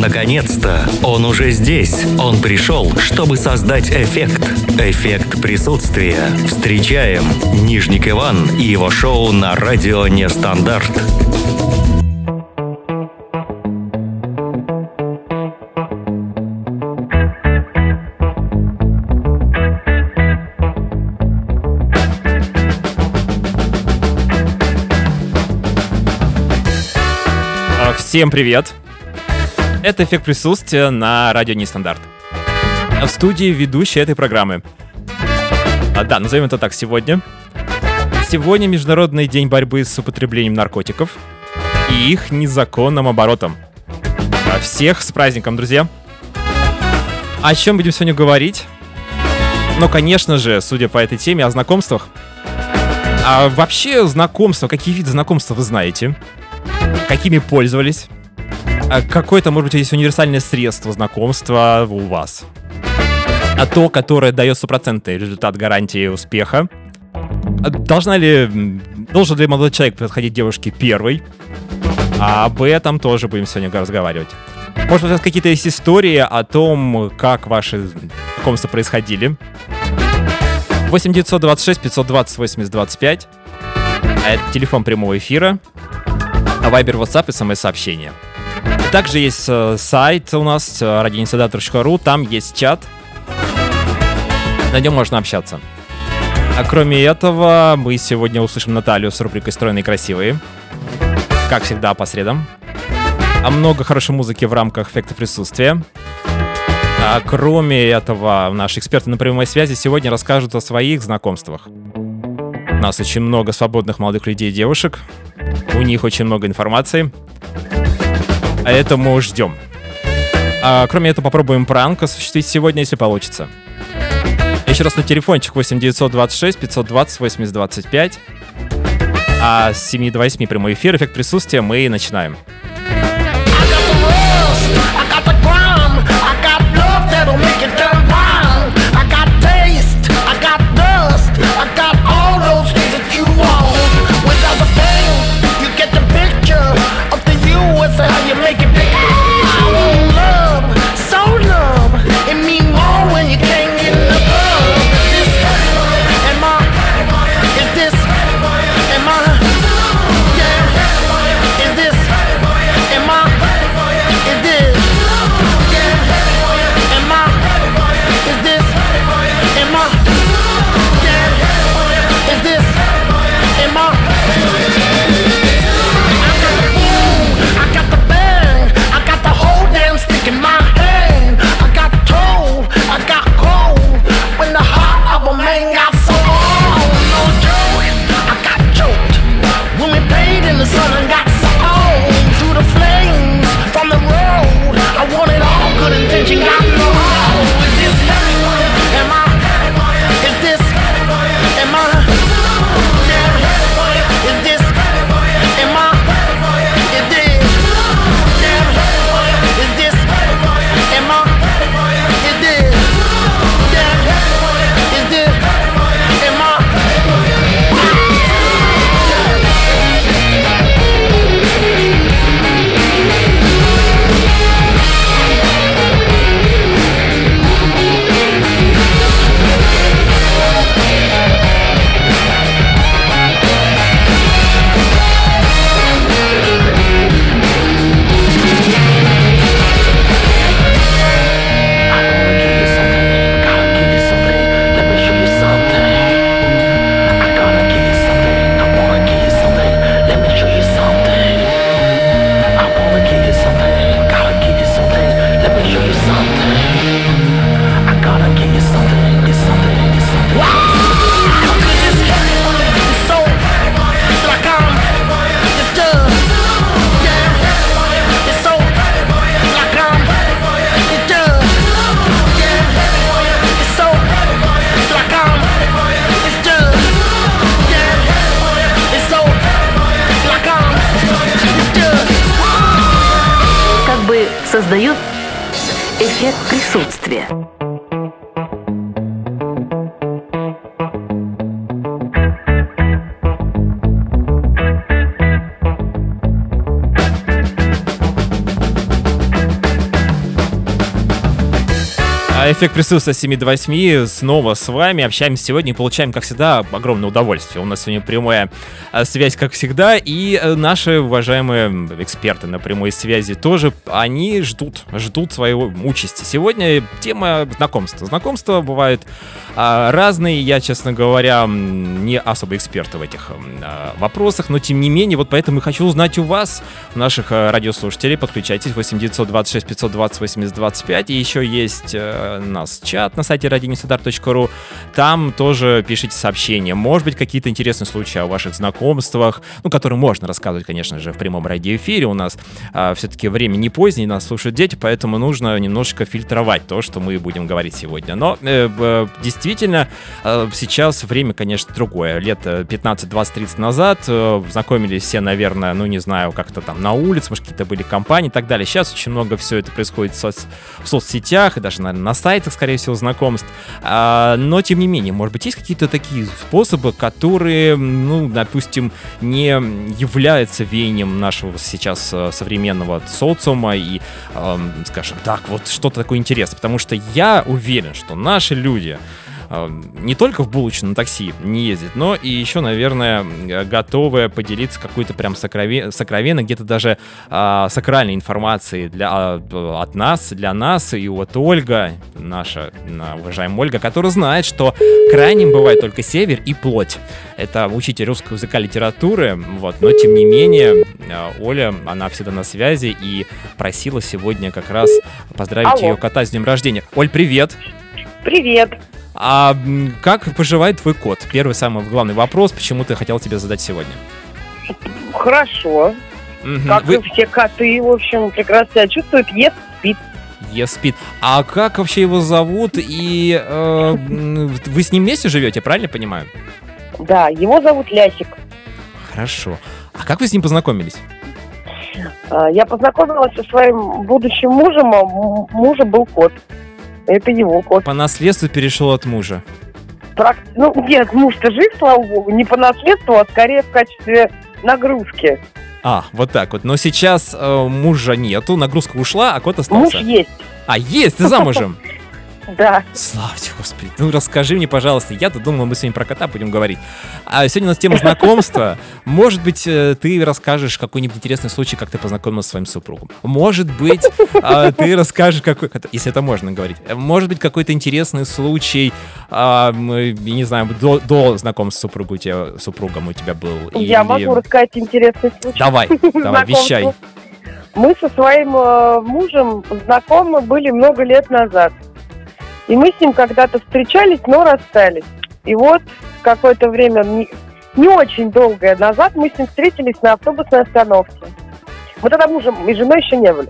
Наконец-то! Он уже здесь. Он пришел, чтобы создать эффект. Эффект присутствия. Встречаем Нижник Иван и его шоу на радио Нестандарт. Всем привет! Это эффект присутствия на радио Нестандарт. В студии ведущий этой программы. А, да, назовем это так сегодня. Сегодня Международный день борьбы с употреблением наркотиков и их незаконным оборотом. А всех с праздником, друзья! О чем будем сегодня говорить? Ну, конечно же, судя по этой теме, о знакомствах. А вообще знакомства, какие виды знакомства вы знаете? какими пользовались, а какое-то, может быть, есть универсальное средство знакомства у вас. А то, которое дает стопроцентный результат гарантии успеха. А должна ли, должен ли молодой человек подходить девушке первой? А об этом тоже будем сегодня разговаривать. Может у вас какие-то есть истории о том, как ваши знакомства происходили? 8 926 520 80 25. Это телефон прямого эфира. Вайбер, WhatsApp и смс-сообщения. Также есть э, сайт у нас, э, radioinsidator.ru, там есть чат. На нем можно общаться. А кроме этого, мы сегодня услышим Наталью с рубрикой «Стройные и красивые». Как всегда, по средам. А много хорошей музыки в рамках эффекта присутствия. А кроме этого, наши эксперты на прямой связи сегодня расскажут о своих знакомствах. У нас очень много свободных молодых людей и девушек, у них очень много информации. А это мы ждем. А, кроме этого, попробуем пранк осуществить сегодня, если получится. Еще раз на телефончик 8 926 520 80 25. А с 7 до 8 прямой эфир, эффект присутствия, мы начинаем. Эффект присутствия 7 до 8 снова с вами. Общаемся сегодня и получаем, как всегда, огромное удовольствие. У нас сегодня прямая а, связь, как всегда, и э, наши уважаемые эксперты на прямой связи тоже, они ждут, ждут своего участи. Сегодня тема знакомства. Знакомства бывают а, разные. Я, честно говоря, не особо эксперт в этих а, вопросах, но тем не менее, вот поэтому и хочу узнать у вас, наших а, радиослушателей. Подключайтесь 8 926 520 80 25. И еще есть у нас чат на сайте radionestandarт.ru. Там тоже пишите сообщения. Может быть, какие-то интересные случаи о ваших знакомствах, ну, которые можно рассказывать, конечно же, в прямом радиоэфире. У нас а, все-таки время не позднее, нас слушают дети, поэтому нужно немножечко фильтровать то, что мы будем говорить сегодня. Но э, действительно, э, сейчас время, конечно, другое. Лет 15, 20, 30 назад э, знакомились все, наверное, ну, не знаю, как-то там на улице, может, какие-то были компании и так далее. Сейчас очень много все это происходит в, соц... в соцсетях и даже, наверное, на сайтах, скорее всего, знакомств. А, но, тем не менее, может быть, есть какие-то такие способы, которые, ну, допустим, не являются веянием нашего сейчас э, современного социума и, э, скажем так, вот что-то такое интересное. Потому что я уверен, что наши люди, не только в булочную на такси не ездит, но и еще, наверное, готовы поделиться какой-то прям сокровен... сокровенной, где-то даже а, сакральной информацией для, а, от нас, для нас. И вот Ольга, наша уважаемая Ольга, которая знает, что крайним бывает только север и плоть. Это учитель русского языка литературы, вот, но тем не менее а, Оля, она всегда на связи и просила сегодня как раз поздравить Алло. ее кота с днем рождения. Оль, привет! Привет! А как поживает твой кот? Первый самый главный вопрос, почему ты хотел тебе задать сегодня. Хорошо. Угу. Как Вы... и все коты, в общем, прекрасно себя чувствуют, ест, спит. Ест, спит. А как вообще его зовут? И э, вы с ним вместе живете, правильно понимаю? Да, его зовут Лясик. Хорошо. А как вы с ним познакомились? А, я познакомилась со своим будущим мужем, а мужа был кот. Это его кот. По наследству перешел от мужа. Прак... Ну, нет, муж-то жив, слава богу, не по наследству, а скорее в качестве нагрузки. А, вот так вот. Но сейчас э, мужа нету, нагрузка ушла, а кот остался. Муж есть. А, есть, ты замужем? Да. Славьте, господи. Ну, расскажи мне, пожалуйста. Я-то думал, мы сегодня про кота будем говорить. А сегодня у нас тема знакомства. Может быть, э, ты расскажешь какой-нибудь интересный случай, как ты познакомилась с своим супругом. Может быть, а, ты расскажешь какой... Если это можно говорить. Может быть, какой-то интересный случай, а, я не знаю, до, до знакомства с супругом у тебя, супругом у тебя был. Я могу рассказать интересный случай. Давай, давай, вещай. Мы со своим э, мужем знакомы были много лет назад. И мы с ним когда-то встречались, но расстались. И вот какое-то время, не, очень долгое назад, мы с ним встретились на автобусной остановке. Мы тогда мужем и женой еще не были.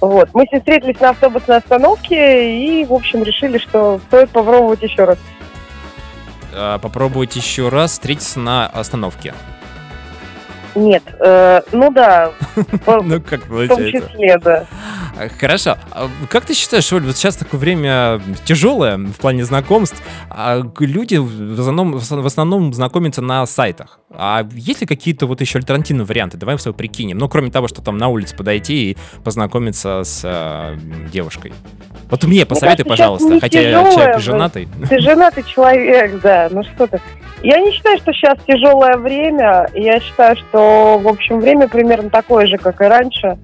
Вот. Мы с ним встретились на автобусной остановке и, в общем, решили, что стоит попробовать еще раз. А, попробовать еще раз встретиться на остановке. Нет, э, ну да. Ну как получается? В том числе, да. Хорошо. А как ты считаешь, Оль, вот сейчас такое время тяжелое в плане знакомств, а люди в основном, в основном знакомятся на сайтах. А есть ли какие-то вот еще альтернативные варианты? Давай все прикинем. Ну, кроме того, что там на улице подойти и познакомиться с э, девушкой. Вот мне посоветуй, пожалуйста, хотя я человек женатый. Ты женатый человек, да, ну что ты. Я не считаю, что сейчас тяжелое время. Я считаю, что, в общем, время примерно такое же, как и раньше.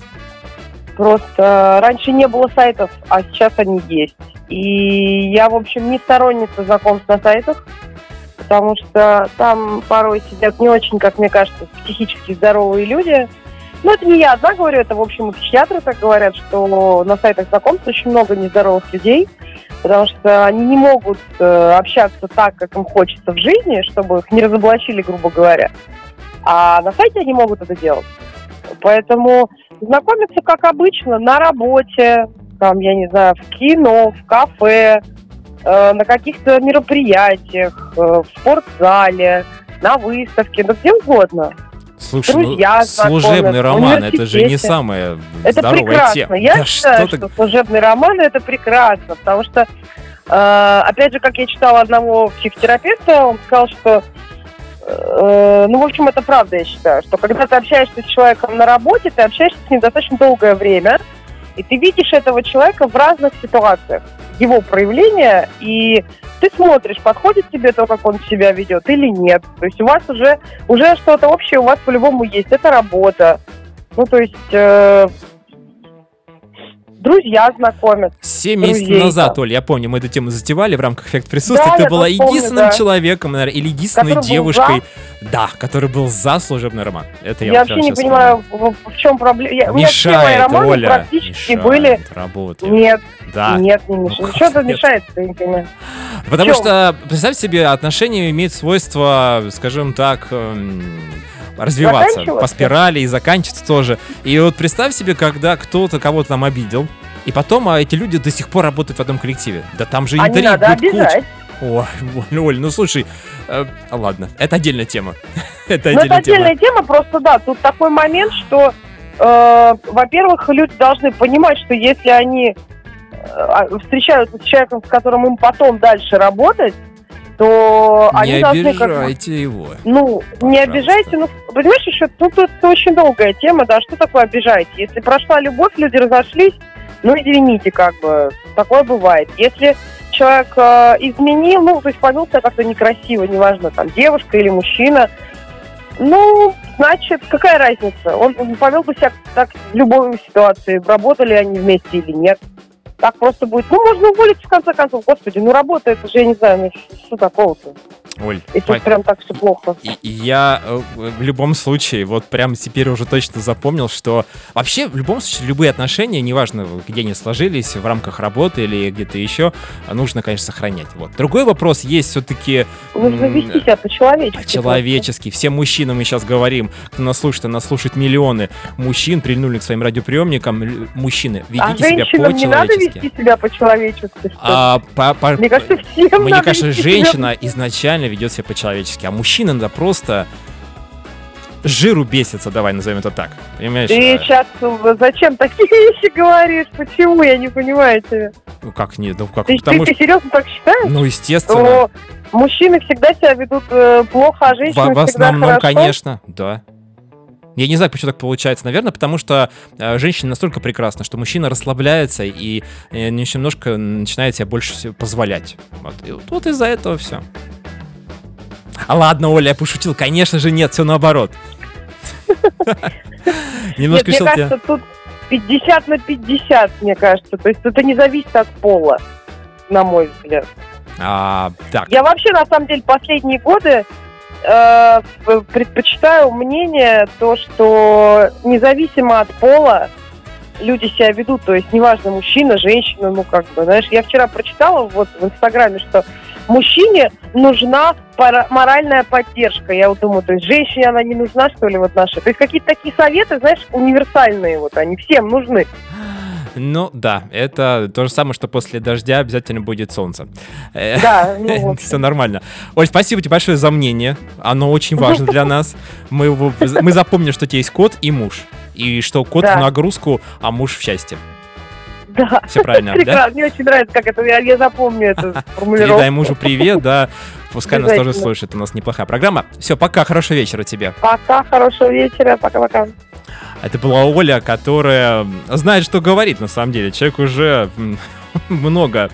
Просто раньше не было сайтов, а сейчас они есть. И я, в общем, не сторонница знакомств на сайтах, потому что там порой сидят не очень, как мне кажется, психически здоровые люди. Ну, это не я одна говорю, это, в общем, и психиатры так говорят, что на сайтах знакомств очень много нездоровых людей, потому что они не могут э, общаться так, как им хочется в жизни, чтобы их не разоблачили, грубо говоря. А на сайте они могут это делать. Поэтому знакомиться, как обычно, на работе, там, я не знаю, в кино, в кафе, э, на каких-то мероприятиях, э, в спортзале, на выставке, да где угодно. Слушай, ну, Друзья, ну, служебный роман, это же не самая это здоровая прекрасно. тема. Я да считаю, что, что служебный роман это прекрасно, потому что, э, опять же, как я читала одного психотерапевта, он сказал, что Э, ну, в общем, это правда, я считаю, что когда ты общаешься с человеком на работе, ты общаешься с ним достаточно долгое время, и ты видишь этого человека в разных ситуациях. Его проявление, и ты смотришь, подходит тебе то, как он себя ведет или нет. То есть у вас уже, уже что-то общее у вас по-любому есть. Это работа. Ну, то есть э, друзья знакомят. Семь месяцев друзей, назад, да. Оль, я помню, мы эту тему затевали в рамках эффект присутствия. Да, Ты была помню, единственным да. человеком, наверное, или единственной Который девушкой, да, который был за служебный роман. Это я, Я, вообще не понимаю, в, в чем проблема. У меня Мешает, Оля, практически мешает были... работе. Нет, Да. нет, не мешает. Ну, Что-то мешает, я не понимаю. Потому что, представь себе, отношения имеют свойство, скажем так, эм, развиваться по спирали и заканчиваться тоже. И вот представь себе, когда кто-то кого-то там обидел, и потом а эти люди до сих пор работают в одном коллективе. Да там же А интриг надо будет куча. обижать. Ой, Оль, Оль, ну слушай, э, ладно, это отдельная тема. это Ну, это отдельная тема. отдельная тема, просто да, тут такой момент, что, э, во-первых, люди должны понимать, что если они э, а, встречаются с человеком, с которым им потом дальше работать, то Не они должны как обижайте его. Ну, не Пожалуйста. обижайте, ну, понимаешь, еще тут это очень долгая тема, да, что такое обижайте? Если прошла любовь, люди разошлись, ну, извините, как бы, такое бывает. Если человек э, изменил, ну, то есть повел себя как-то некрасиво, неважно, там, девушка или мужчина, ну, значит, какая разница? Он повел бы себя так в любой ситуации, работали они вместе или нет. Так просто будет. Ну, можно уволиться, в конце концов. Господи, ну, работа, это же, я не знаю, ну, что такого-то? Оль, Если по- прям так все плохо. И и я э, в любом случае, вот прям теперь уже точно запомнил, что вообще в любом случае любые отношения, неважно где они сложились, в рамках работы или где-то еще, а нужно, конечно, сохранять. Вот. Другой вопрос есть все-таки Нужно М, вести себя по-человечески. по-человечески. Всем мужчинам мы сейчас говорим, кто нас слушает, а нас слушают миллионы мужчин, прильнули к своим радиоприемникам. Мужчины. А ведите себя женщинам не надо по-человечески. вести себя по-человечески? А, по- по- Мне кажется, всем Мне кажется, вести себя женщина изначально ведет себя по-человечески, а мужчина надо просто жиру бесится, давай назовем это так. Понимаешь? Ты А, сейчас зачем такие вещи говоришь? Почему? Я не понимаю тебя. Ну как нет, ну как, Ты, потому ты, что, ты серьезно так считаешь? ну естественно, Что мужчины всегда себя ведут э, плохо, а женщины в, в основном, хорошо? конечно, да. Я не знаю, почему так получается. Наверное, потому что э, женщина настолько прекрасна, что мужчина расслабляется и э, немножко начинает себе больше позволять. Вот, и вот, вот из-за этого все. А ладно, Оля, я пошутил. Конечно же, нет, все наоборот. Немножко мне кажется, тут 50 на 50, мне кажется. То есть это не зависит от пола, на мой взгляд. А, так, Я вообще, на самом деле, последние годы э, предпочитаю мнение то, что независимо от пола люди себя ведут, то есть неважно, мужчина, женщина, ну как бы, знаешь, я вчера прочитала вот в Инстаграме, что мужчине нужна пара- моральная поддержка. Я вот думаю, то есть женщине она не нужна, что ли, вот наши. То есть какие-то такие советы, знаешь, универсальные вот, они всем нужны. ну да, это то же самое, что после дождя обязательно будет солнце. Э, Да, ну. Все нормально. Оль, спасибо тебе большое за мнение. Оно очень важно для нас. Мы, его- мы запомнили, что у тебя есть кот и муж. И что кот Да. в нагрузку, а муж в счастье. Да. Все правильно, да? Мне очень нравится, как это, я, я запомню эту формулировку. Передай мужу привет, да. Пускай нас тоже слушает. У нас неплохая программа. Все, пока, хорошего вечера тебе. Пока, хорошего вечера, пока-пока. Это была Оля, которая знает, что говорит на самом деле. Человек уже много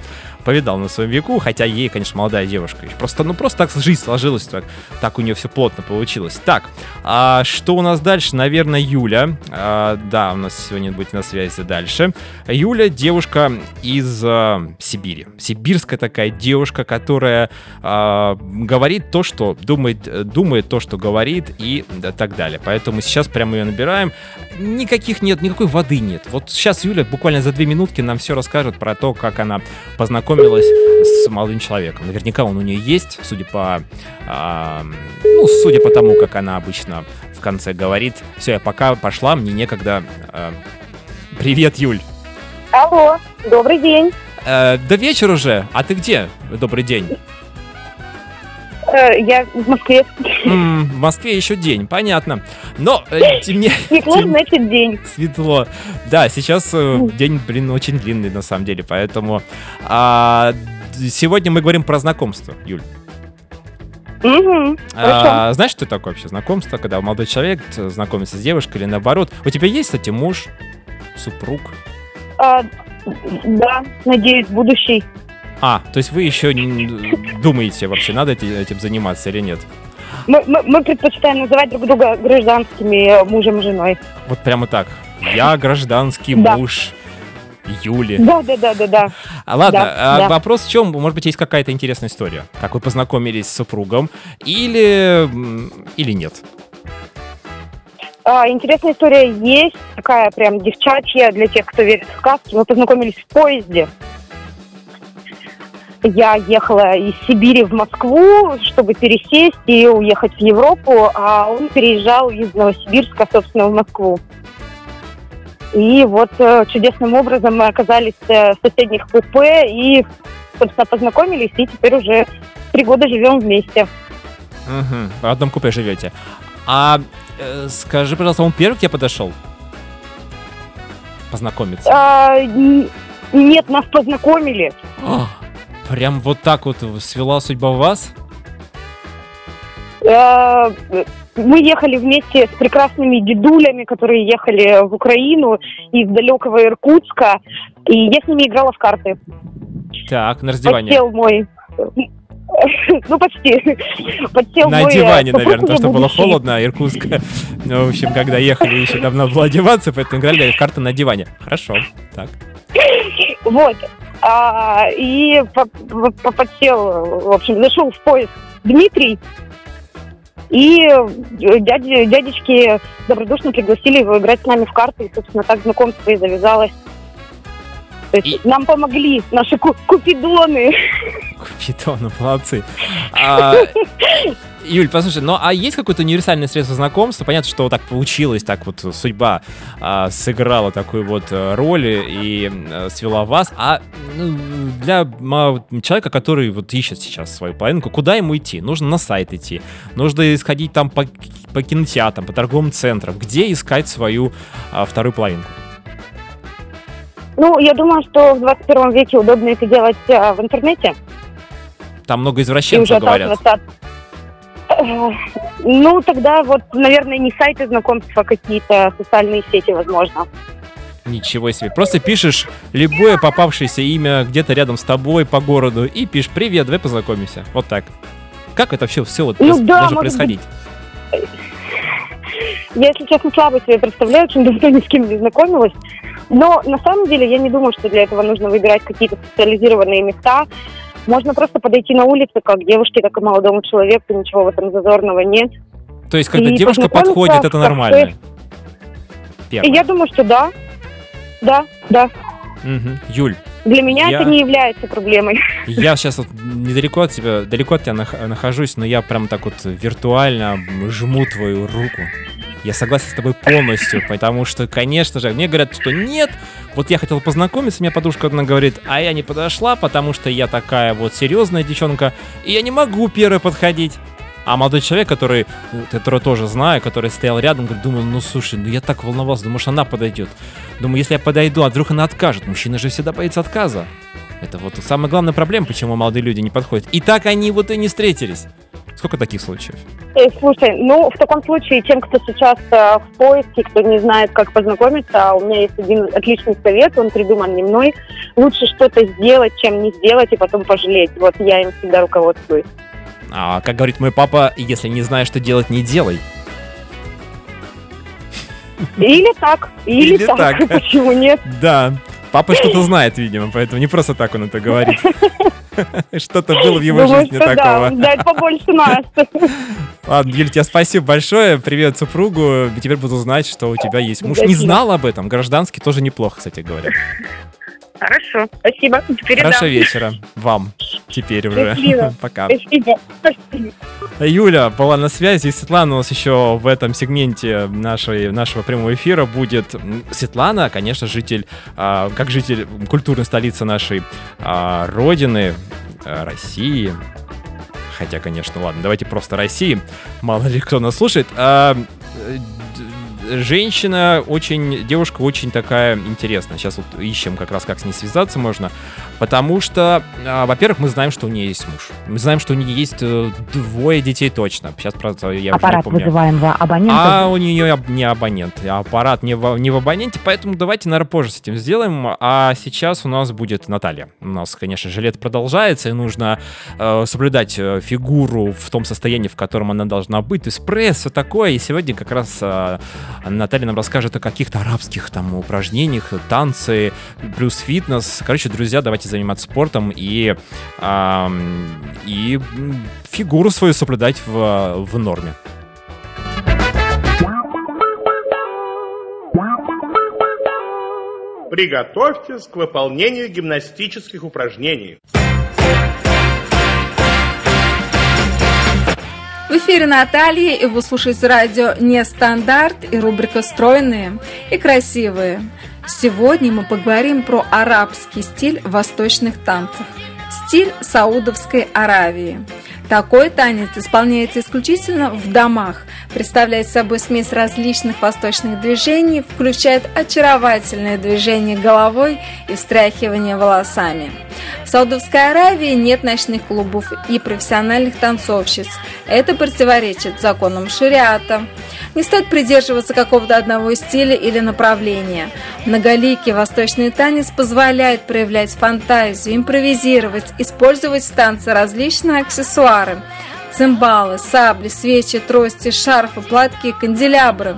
повидал на своем веку, хотя ей, конечно, молодая девушка. Просто, ну, просто так жизнь сложилась, так, так у нее все плотно получилось. Так, а что у нас дальше? Наверное, Юля. А, да, у нас сегодня будет на связи дальше. Юля девушка из а, Сибири. Сибирская такая девушка, которая а, говорит то, что думает, думает то, что говорит и да, так далее. Поэтому сейчас прямо ее набираем. Никаких нет, никакой воды нет. Вот сейчас Юля буквально за две минутки нам все расскажет про то, как она познакомилась с молодым человеком. Наверняка он у нее есть, судя по, а, ну, судя по тому, как она обычно в конце говорит. Все, я пока пошла, мне некогда. а, привет, Юль. Алло, добрый день. Э, да вечер уже. А ты где? Добрый день. Э, я в Москве. М, в Москве еще день, понятно. Но э, тем не- Светло, тем- значит, день. светло. Да, сейчас э, день, блин, очень длинный на самом деле, поэтому а, сегодня мы говорим про знакомство, Юль. Угу. А, знаешь, что такое вообще знакомство, когда молодой человек э, знакомится с девушкой или наоборот? У тебя есть, кстати, муж, супруг? А, Да, надеюсь, будущий. А, то есть вы еще думаете вообще, надо этим заниматься или нет? Мы, мы, мы предпочитаем называть друг друга гражданскими мужем и женой. Вот прямо так. Я гражданский муж Юли. Да, да, да, да, да. А, ладно, да, а, да. вопрос в чем? Может быть, есть какая-то интересная история? Как вы познакомились с супругом? Или, или нет? А, интересная история есть, такая прям девчачья для тех, кто верит в сказки. Мы познакомились в поезде. Я ехала из Сибири в Москву, чтобы пересесть и уехать в Европу, а он переезжал из Новосибирска, собственно, в Москву. И вот э, чудесным образом мы оказались э, в соседних купе и, собственно, познакомились, и теперь уже три года живем вместе. Угу, в одном купе живете. А э, скажи, пожалуйста, он первый к тебе подошел? Познакомиться? А, нет, нас познакомили. О, прям вот так вот свела судьба вас? А, мы ехали вместе с прекрасными дедулями, которые ехали в Украину из далекого Иркутска, и я с ними играла в карты. Так, на раздевание. Подсел мой ну, почти. Подсел На мой, э, диване, наверное, потому что было холодно, а Иркутск, ну, в общем, когда ехали, еще давно было одеваться, поэтому играли в карты на диване. Хорошо, так. Вот. А, и подсел, в общем, зашел в поезд Дмитрий, и дяди, дядечки добродушно пригласили его играть с нами в карты, и, собственно, так знакомство и завязалось. То есть и... нам помогли наши ку- купидоны. Купидоны, молодцы. А, Юль, послушай, ну а есть какое-то универсальное средство знакомства? Понятно, что вот так получилось, так вот судьба а, сыграла такую вот э, роль и а, свела вас. А ну, для человека, который вот ищет сейчас свою половинку, куда ему идти? Нужно на сайт идти, нужно исходить там по, по кинотеатрам, по торговым центрам. Где искать свою а, вторую половинку? Ну, я думаю, что в 21 веке удобно это делать а, в интернете. Там много извращенцев говорят. От... Ну, тогда вот, наверное, не сайты знакомств, а какие-то социальные сети, возможно. Ничего себе. Просто пишешь любое попавшееся имя где-то рядом с тобой по городу и пишешь «Привет, давай познакомимся». Вот так. Как это все, все вот ну, да, должно происходить? Быть... Я, если честно, слабо себе представляю, очень давно ни с кем не знакомилась. Но на самом деле я не думаю, что для этого нужно выбирать какие-то специализированные места. Можно просто подойти на улице, как девушке, так и молодому человеку, ничего в этом зазорного нет. То есть, когда и девушка подходит, это нормально? Первое. Я думаю, что да. Да, да. Угу. Юль. Для меня я... это не является проблемой. Я сейчас вот недалеко от тебя, далеко от тебя нахожусь, но я прям так вот виртуально жму твою руку. Я согласен с тобой полностью, потому что, конечно же, мне говорят, что нет, вот я хотел познакомиться, мне подружка одна говорит, а я не подошла, потому что я такая вот серьезная девчонка, и я не могу первой подходить. А молодой человек, который, который тоже знаю, который стоял рядом, говорит, думал, ну слушай, ну я так волновался, думаю, что она подойдет. Думаю, если я подойду, а вдруг она откажет? Мужчина же всегда боится отказа. Это вот самая главная проблема, почему молодые люди не подходят. И так они вот и не встретились. Сколько таких случаев? Э, слушай, ну, в таком случае, тем, кто сейчас э, в поиске, кто не знает, как познакомиться, у меня есть один отличный совет, он придуман не мной. Лучше что-то сделать, чем не сделать и потом пожалеть. Вот я им всегда руководствуюсь. А как говорит мой папа, если не знаешь, что делать, не делай. Или так, или, или так. так. Почему нет? Да. Папа что-то знает, видимо, поэтому не просто так он это говорит. Что-то было в его Думаю, жизни такого. Да, дать побольше нас. Ладно, Юль, тебе спасибо большое. Привет супругу. Теперь буду знать, что у тебя есть муж. Не знал об этом. Гражданский тоже неплохо, кстати говоря. Хорошо, спасибо. Передам. Хорошего вечера вам теперь уже. Спасибо. Пока. Спасибо. Юля была на связи. Светлана у нас еще в этом сегменте нашей, нашего прямого эфира будет. Светлана, конечно, житель, а, как житель культурной столицы нашей а, родины, а, России. Хотя, конечно, ладно, давайте просто России. Мало ли кто нас слушает. А, женщина очень, девушка очень такая интересная. Сейчас вот ищем как раз, как с ней связаться можно. Потому что, а, во-первых, мы знаем, что у нее есть муж. Мы знаем, что у нее есть э, двое детей точно. Сейчас, правда, я аппарат уже не помню. вызываемого абонента. А у нее не абонент, а аппарат не в, не в абоненте, поэтому давайте, наверное, позже с этим сделаем. А сейчас у нас будет Наталья. У нас, конечно же, лет продолжается, и нужно э, соблюдать э, фигуру в том состоянии, в котором она должна быть. То есть пресс, все такое. И сегодня как раз э, Наталья нам расскажет о каких-то арабских там упражнениях, танцы, плюс фитнес. Короче, друзья, давайте заниматься спортом и, э, и фигуру свою соблюдать в, в норме. Приготовьтесь к выполнению гимнастических упражнений. В эфире Наталья, и вы слушаете радио «Нестандарт» и рубрика «Стройные и красивые». Сегодня мы поговорим про арабский стиль восточных танцах. Стиль Саудовской Аравии – такой танец исполняется исключительно в домах, представляет собой смесь различных восточных движений, включает очаровательное движение головой и встряхивание волосами. В Саудовской Аравии нет ночных клубов и профессиональных танцовщиц. Это противоречит законам шариата. Не стоит придерживаться какого-то одного стиля или направления. Многоликий восточный танец позволяет проявлять фантазию, импровизировать, использовать в танце различные аксессуары – цимбалы, сабли, свечи, трости, шарфы, платки, канделябры.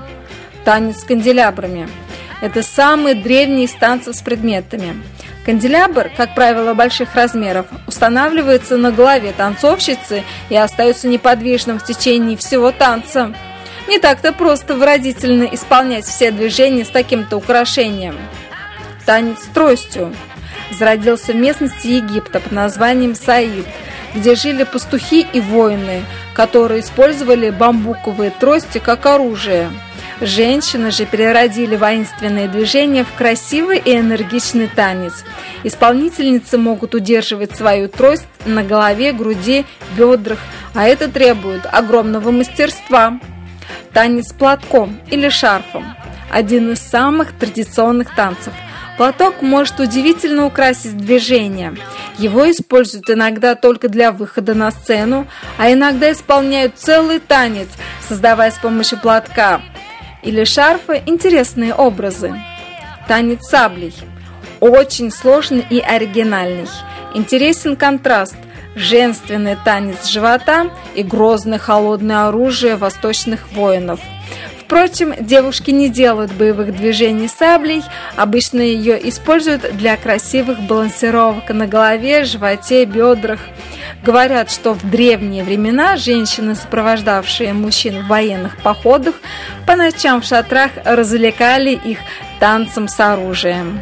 Танец с канделябрами – это самый древний из танцев с предметами. Канделябр, как правило, больших размеров, устанавливается на голове танцовщицы и остается неподвижным в течение всего танца. Не так-то просто выразительно исполнять все движения с таким-то украшением. Танец с тростью зародился в местности Египта под названием Саид, где жили пастухи и воины, которые использовали бамбуковые трости как оружие. Женщины же переродили воинственные движения в красивый и энергичный танец. Исполнительницы могут удерживать свою трость на голове, груди, бедрах, а это требует огромного мастерства танец платком или шарфом – один из самых традиционных танцев. Платок может удивительно украсить движение. Его используют иногда только для выхода на сцену, а иногда исполняют целый танец, создавая с помощью платка или шарфа интересные образы. Танец саблей – очень сложный и оригинальный. Интересен контраст – женственный танец живота и грозное холодное оружие восточных воинов. Впрочем, девушки не делают боевых движений саблей, обычно ее используют для красивых балансировок на голове, животе, бедрах. Говорят, что в древние времена женщины, сопровождавшие мужчин в военных походах, по ночам в шатрах развлекали их танцем с оружием.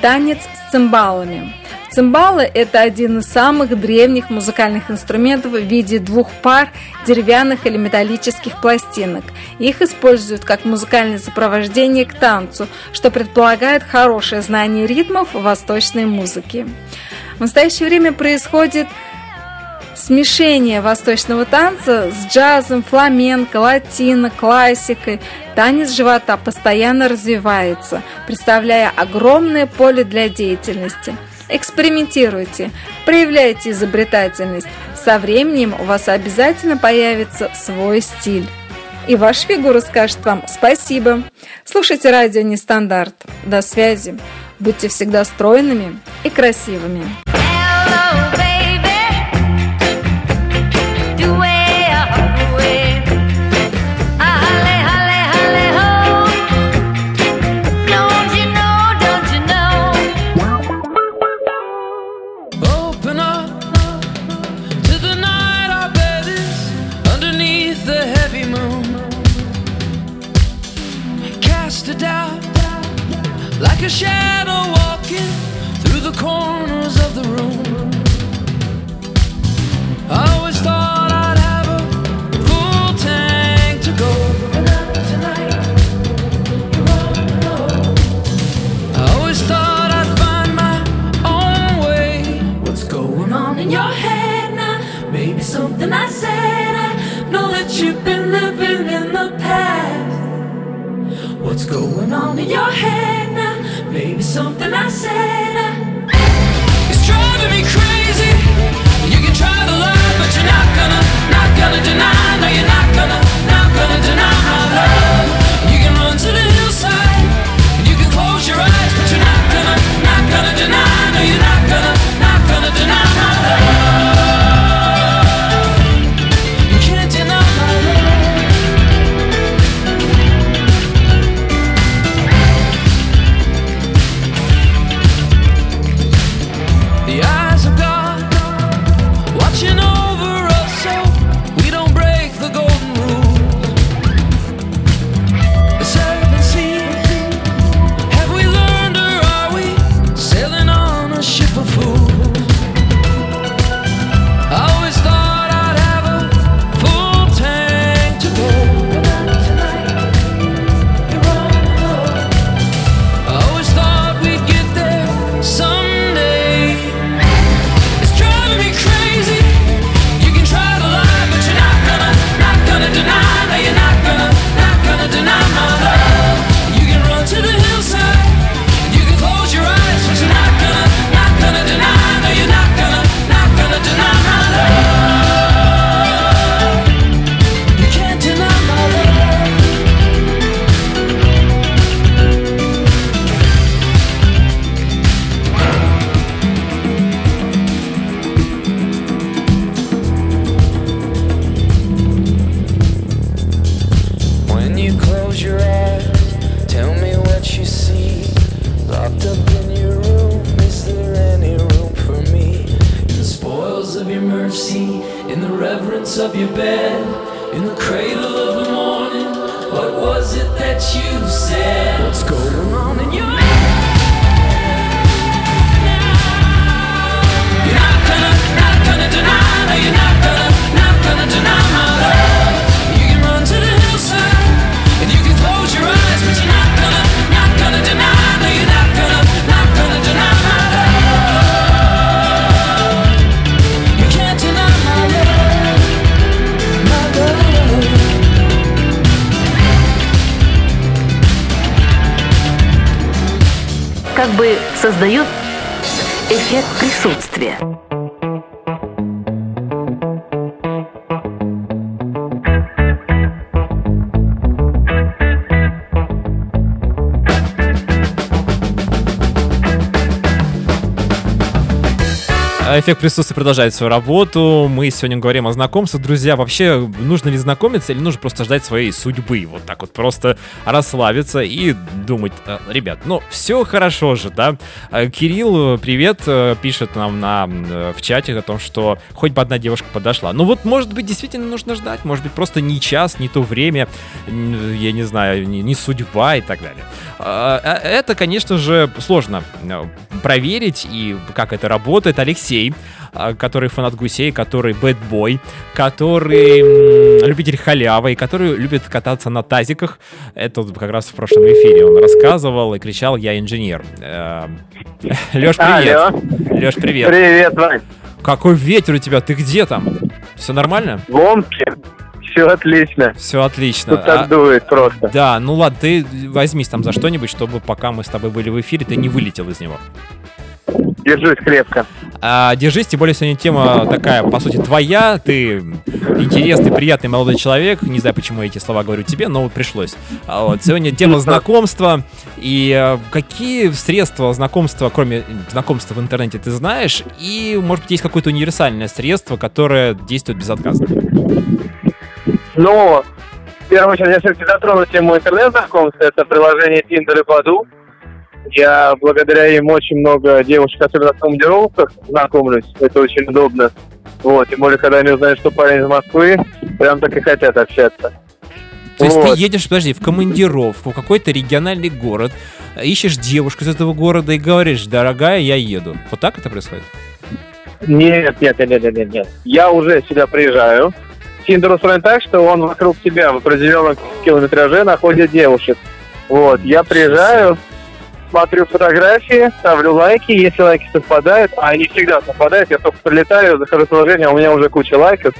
Танец с цимбалами – Цимбалы – это один из самых древних музыкальных инструментов в виде двух пар деревянных или металлических пластинок. Их используют как музыкальное сопровождение к танцу, что предполагает хорошее знание ритмов восточной музыки. В настоящее время происходит смешение восточного танца с джазом, фламенко, латино, классикой. Танец живота постоянно развивается, представляя огромное поле для деятельности – Экспериментируйте, проявляйте изобретательность. Со временем у вас обязательно появится свой стиль. И ваша фигура скажет вам спасибо. Слушайте радио Нестандарт. До связи. Будьте всегда стройными и красивыми. A shadow walking through the corners of the room. I always thought I'd have a full tank to go. But not tonight. You're on alone. I always thought I'd find my own way. What's going on in your head now? Maybe something I said. I know that you've been living in the past. What's going on in your head something I said is driving me crazy. You can try to lie, but you're not gonna, not gonna deny. Эффект присутствия продолжает свою работу. Мы сегодня говорим о знакомствах. Друзья, вообще нужно ли знакомиться или нужно просто ждать своей судьбы? Вот так вот просто расслабиться и думать, «А, ребят, ну все хорошо же, да? А, Кирилл, привет, э, пишет нам на, э, в чате о том, что хоть бы одна девушка подошла. Ну вот, может быть, действительно нужно ждать. Может быть, просто не час, не то время, я не знаю, не, не судьба и так далее. А, Это, конечно же, сложно э, проверить и как это работает. Алексей, который фанат гусей, который бэтбой, который любитель халявы и который любит кататься на тазиках. Это вот как раз в прошлом эфире он рассказывал и кричал «Я инженер». Леш, привет. Леш, привет. Привет, Вань. Какой ветер у тебя? Ты где там? Все нормально? В Омске. Все отлично. Все отлично. Тут так А, дует просто. да, ну ладно, ты возьмись там за что-нибудь, чтобы пока мы с тобой были в эфире, ты не вылетел из него. Держусь крепко. А, держись, тем более сегодня тема такая, по сути, твоя. Ты интересный, приятный молодой человек. Не знаю, почему я эти слова говорю тебе, но вот пришлось. А вот, сегодня тема знакомства. И э, какие средства знакомства, кроме знакомства в интернете, ты знаешь? И, может быть, есть какое-то универсальное средство, которое действует безотказно? Но, в первую очередь, я все-таки затрону тему интернет-знакомства. Это приложение Tinder и Баду. Я благодаря им очень много девушек, особенно в командировках, знакомлюсь. Это очень удобно. Вот, тем более, когда они узнают, что парень из Москвы, прям так и хотят общаться. То есть Вот. ты едешь, подожди, в командировку, в какой-то региональный город, ищешь девушку из этого города и говоришь, дорогая, я еду. Вот так это происходит? Нет, нет, нет, нет, нет, нет. Я уже сюда приезжаю. Тиндер устроен так, что он вокруг тебя в определенном километраже находит девушек. Вот, я приезжаю, смотрю фотографии, ставлю лайки, если лайки совпадают, а они всегда совпадают, я только прилетаю, захожу в приложение, а у меня уже куча лайков.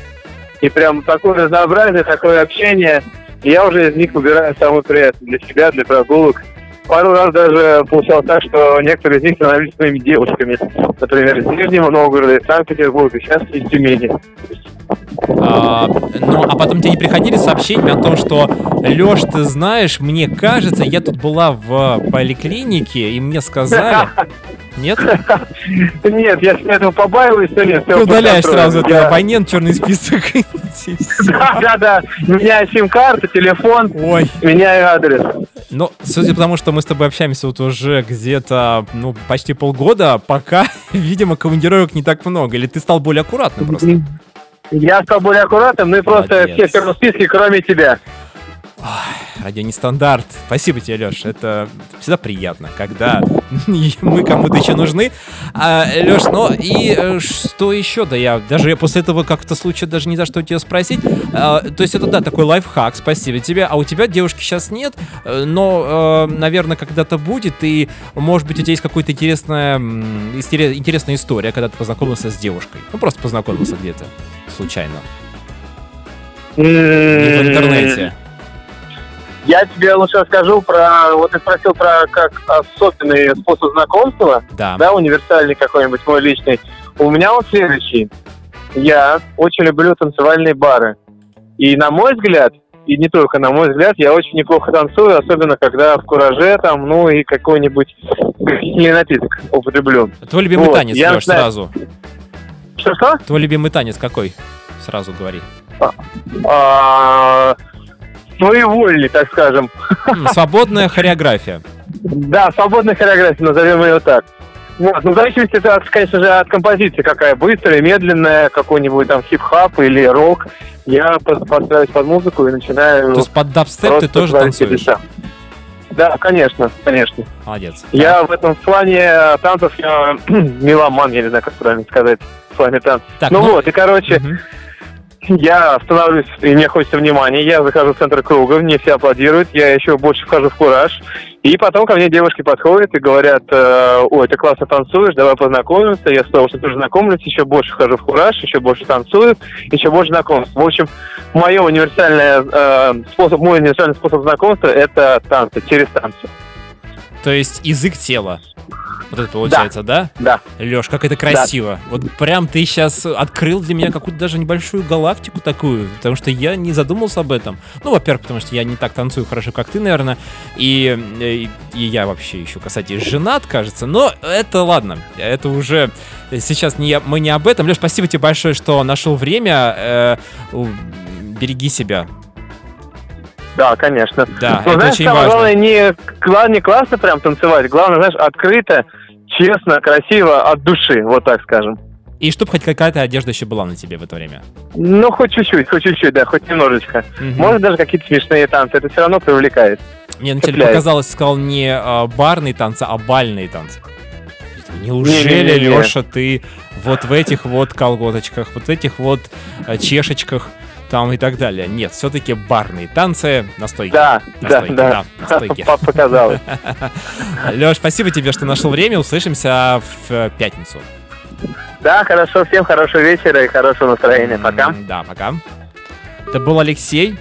И прям такое разнообразие, такое общение. Я уже из них выбираю самый приятный для себя, для прогулок. пару раз даже получалось так, что некоторые из них становились своими девушками. Например, из Нижнего Новгорода, из Санкт-Петербурга, сейчас из Тюмени. А, ну, а потом тебе не приходили сообщения о том, что Леш, ты знаешь, мне кажется, я тут была в поликлинике, и мне сказали... Нет? Нет, я с этого побаиваюсь, что нет. Ты удаляешь сразу Я- абонент, черный список. Да, да, да. Меняю сим-карту, телефон, Ой. меняю адрес. Ну, судя по тому, что мы с тобой общаемся вот уже где-то, ну, почти полгода, пока, видимо, командировок не так много. Или ты стал более аккуратным просто? Я стал более аккуратным, ну и просто все списке, кроме тебя. Радио нестандарт. Спасибо тебе, Леш. Это всегда приятно, когда мы кому-то еще нужны. А, Леш, ну и э, что еще? Да я даже после этого как-то случая даже не за что тебя спросить. А, то есть это, да, такой лайфхак, спасибо тебе. А у тебя девушки сейчас нет, э, но, э, наверное, когда-то будет. И, может быть, у тебя есть какая-то интересная, интересная история, когда ты познакомился с девушкой. Ну, просто познакомился где-то случайно. Не в интернете. Я тебе лучше расскажу про... Вот ты спросил про как особенный способ знакомства, Да. да, универсальный какой-нибудь мой личный. У меня он следующий. Я очень люблю танцевальные бары. И на мой взгляд, и не только на мой взгляд, я очень неплохо танцую, особенно когда в кураже там, ну и какой-нибудь или напиток употреблю. Твой любимый Вот, танец, я Леш, знаю. сразу. Что-что? Твой любимый танец какой? Сразу говори. А, Своевольный, так скажем. М, Свободная хореография. Да, свободная хореография, назовем ее так. Вот, ну, в зависимости, от, конечно же, от композиции, какая быстрая, медленная, какой-нибудь там хип-хоп или рок. Я подстраиваюсь под музыку и начинаю То есть под дабстеп ты тоже танцуешь? чудеса. Да, конечно, конечно. Молодец. Я в этом плане танцев, я меломан, я не знаю, как правильно сказать, в плане танцев. Так, ну, ну- вот, и, короче, Мгм. Я становлюсь, и мне хочется внимания, я захожу в центр круга, мне все аплодируют, я еще больше вхожу в кураж. И потом ко мне девушки подходят и говорят, э, ой, ты классно танцуешь, давай познакомимся. Я с удовольствием тоже знакомлюсь, еще больше вхожу в кураж, еще больше танцую, еще больше знакомств. В общем, мое универсальное, э, способ, мой универсальный способ знакомства – это танцы, через танцы. То есть язык тела. Вот это получается, да? Да. Леш, как это красиво. Вот прям ты сейчас открыл для меня какую-то даже небольшую галактику такую, потому что я не задумался об этом. Ну, во-первых, потому что я не так танцую хорошо, как ты, наверное, и, и, и я вообще еще, кстати, женат, кажется, но это ладно, это уже сейчас не, мы не об этом. Леш, спасибо тебе большое, что нашел время. Э, береги себя. Да, конечно. Да, Но это знаешь, очень самое важно. главное не, не классно прям танцевать, главное, знаешь, открыто, честно, красиво, от души, вот так скажем. И чтобы хоть какая-то одежда еще была на тебе в это время. Ну, хоть чуть-чуть, хоть чуть-чуть, да, хоть немножечко. Мгм. Может, даже какие-то смешные танцы, это все равно привлекает. Мне вначале цепляет. показалось, сказал не а, барные танцы, а бальные танцы. Неужели. Леша, ты вот в этих вот колготочках, вот в этих вот а, чешечках там и так далее? Нет, все-таки барные танцы на стойке. Да, На да, да. Папа показалось. Леш, спасибо тебе, что нашел время. Услышимся в э, пятницу. Да, хорошо, всем хорошего вечера и хорошего настроения. Пока. Да, пока. Это был Алексей.